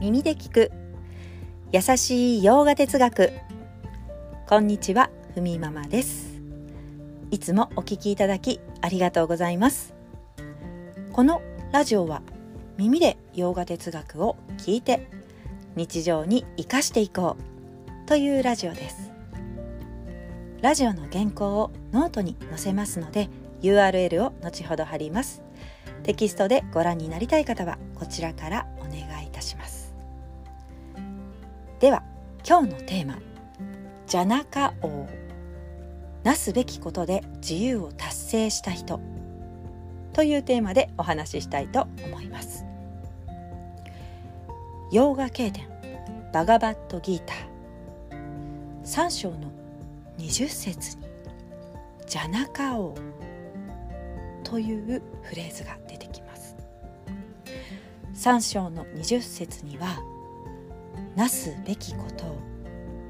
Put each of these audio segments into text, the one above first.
耳で聞く。優しい洋画哲学。こんにちはふみママです。いつもお聞きいただきありがとうございます。このラジオは耳で洋画哲学を聞いて日常に生かしていこうというラジオです。ラジオの原稿をノートに載せますので URL を後ほど貼ります。テキストでご覧になりたい方はこちらからお願いいたします。では今日のテーマ「ジャナカ王」なすべきことで自由を達成した人。というテーマでお話ししたいと思います。洋画経典。バガバットギーター。3章の20節に「ジャナカ王」というフレーズが出てきます。3章の20節にはなすべきことを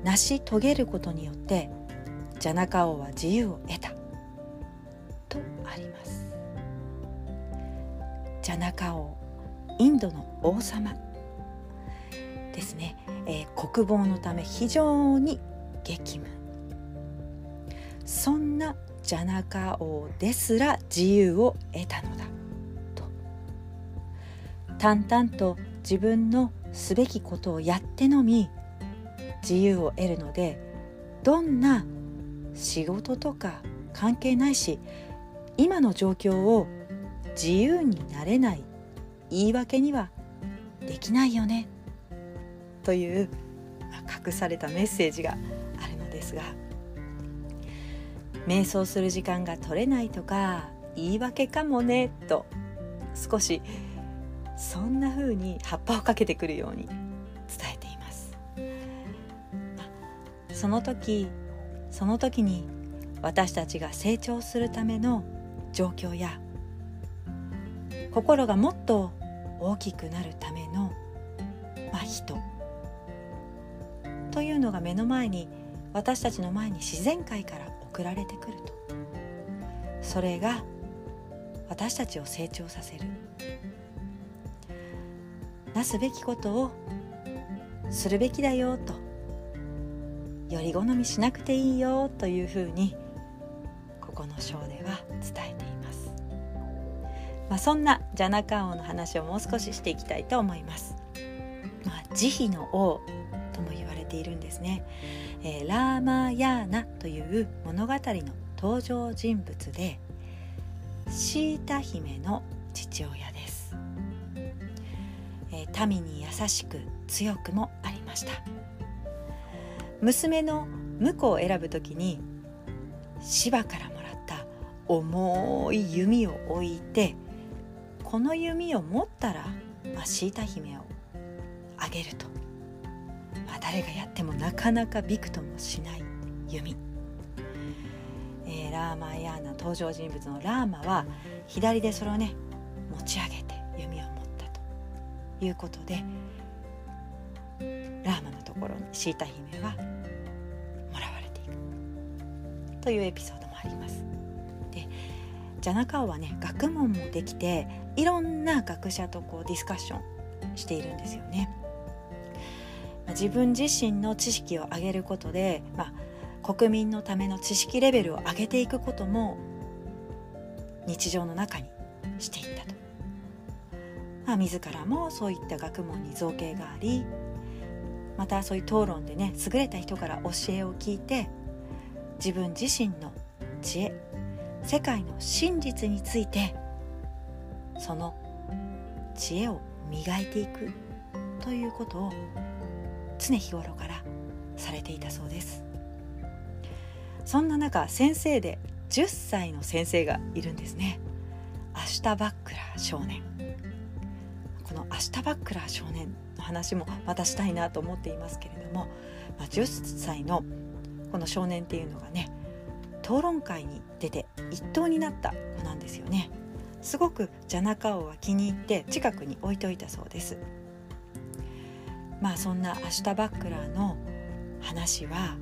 成し遂げることによってジャナカ王は自由を得た。とあります。ジャナカ王インドの王様。ですね、えー、国防のため非常に激務。そんなジャナカ王ですら自由を得たのだ。と。淡々と自分のすべきことをやってのみ自由を得るのでどんな仕事とか関係ないし今の状況を自由になれない言い訳にはできないよねという隠されたメッセージがあるのですが瞑想する時間が取れないとか言い訳かもねと少しそんな風に葉っぱをかけてくるように伝えています。その時その時に私たちが成長するための状況や心がもっと大きくなるための、まあ、人。というのが目の前に私たちの前に自然界から送られてくると。それが私たちを成長させる。なすべきことをするべきだよとより好みしなくていいよというふうにここの章では伝えています、まあ、そんなジャナカ王の話をもう少ししていきたいと思います、まあ、慈悲の王とも言われているんですね。えー、ラーマヤーナという物語の登場人物でシータ姫の父親です、えー、民に優しく強くもありました。娘の婿を選ぶ時に芝からもらった重い弓を置いてこの弓を持ったら、まあ、シータ姫をあげると。ま誰がやってもなかなかびくともしない弓、えー、ラーマヤーナ登場人物のラーマは左でそれをね持ち上げいうことでラーマのところにシータ姫はもらわれていくというエピソードもあります。でジャナカオはね学問もできていろんな学者とこうディスカッションしているんですよね。自分自身の知識を上げることで、まあ、国民のための知識レベルを上げていくことも日常の中にしていったと、まあ、自らもそういった学問に造形がありまたそういう討論でね優れた人から教えを聞いて自分自身の知恵世界の真実についてその知恵を磨いていくということを常日頃からされていたそうです。そんな中先生で10歳の先生がいるんですね。アシュタバックラー少年。このアシュタバックラー少年の話もまたしたいなと思っていますけれども、まあ、10歳のこの少年っていうのがね討論会に出て一等になった子なんですよね。すごくジャナカオは気に入って近くに置いといたそうです。まあそんなアシュタバックラーの話は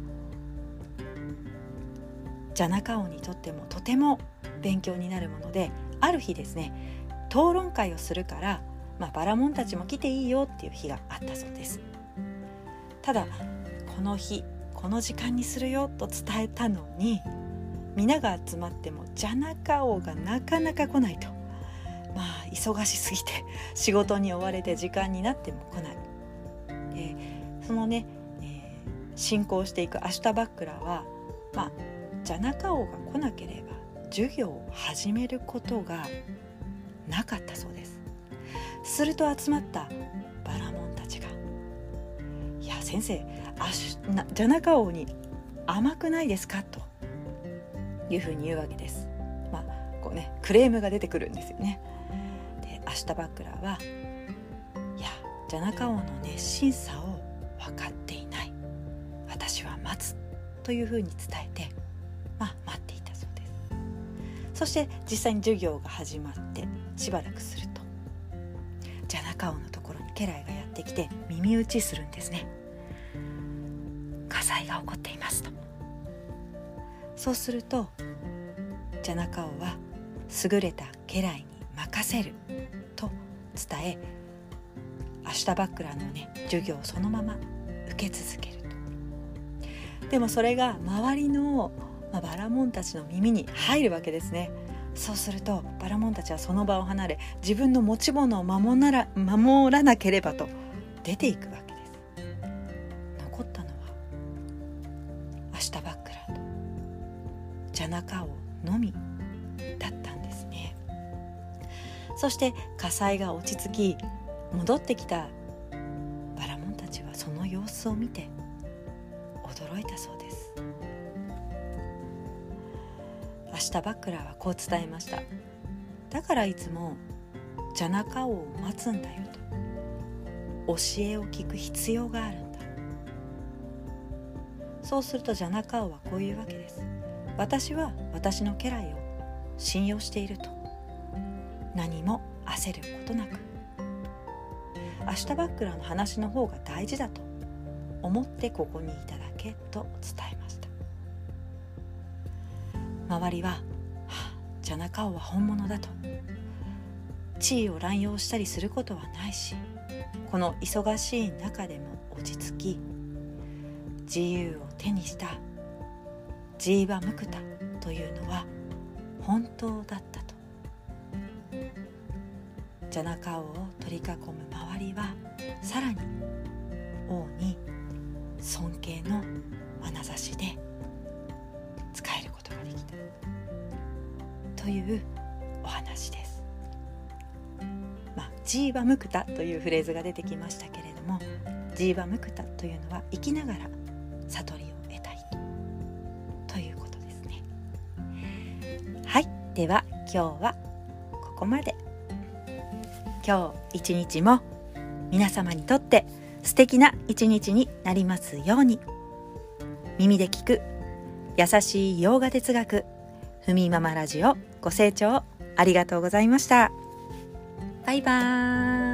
ジャナカオにとってもとても勉強になるものである日ですね討論会をするからまあ、バラモンたちも来ていいよっていう日があったそうです。ただこの日この時間にするよと伝えたのに皆が集まってもジャナカ王がなかなか来ないと。まあ忙しすぎて仕事に追われて時間になっても来ない。でそのね、えー、進行していくアシュタバックラはまあジャナカ王が来なければ授業を始めることがなかったそうです。すると集まったバラモンたちが「いや先生アシュなジャナカ王に甘くないですか?」というふうに言うわけです。まあこうねクレームが出てくるんですよね。でアシュタバックラは「いやジャナカ王の熱心さを分かっていない私は待つ」というふうに伝えて、まあ、待っていたそうです。そして実際に授業が始まってしばらくするとカ王のところに家来がやってきて耳打ちするんですね。火災が起こっていますと。そうするとジャナカオは優れた家来に任せると伝えアシュタバックラのね授業をそのまま受け続けるとでもそれが周りの、まあ、バラモンたちの耳に入るわけですねそうするとバラモンたちはその場を離れ自分の持ち物を守ら守らなければと出ていくわけです。残ったのはアシュタバックラとジャナカオのみだったんですね。そして火災が落ち着き戻ってきたバラモンたちはその様子を見てアシュタバックラはこう伝えました。だからいつもジャナカ王を待つんだよと。教えを聞く必要があるんだ。そうするとジャナカ王はこういうわけです。私は私の家来を信用していると。何も焦ることなく。アシュタバックラの話の方が大事だと思ってここにいただけと伝え周りは、はあ、ジャナカオは本物だと。地位を乱用したりすることはないしこの忙しい中でも落ち着き自由を手にしたジーバ・ムクタというのは本当だったと。ジャナカオを取り囲む周りはさらに王に尊敬の眼差しで仕えること。ことができたというお話です。まあ、ジーバ・ムクタというフレーズが出てきましたけれどもジーバ・ムクタというのは生きながら悟りを得たいということですね。はいでは今日はここまで。今日一日も皆様にとって素敵な一日になりますように耳で聞く優しい洋画哲学。ふみママラジオご清聴ありがとうございました。バイバーイ。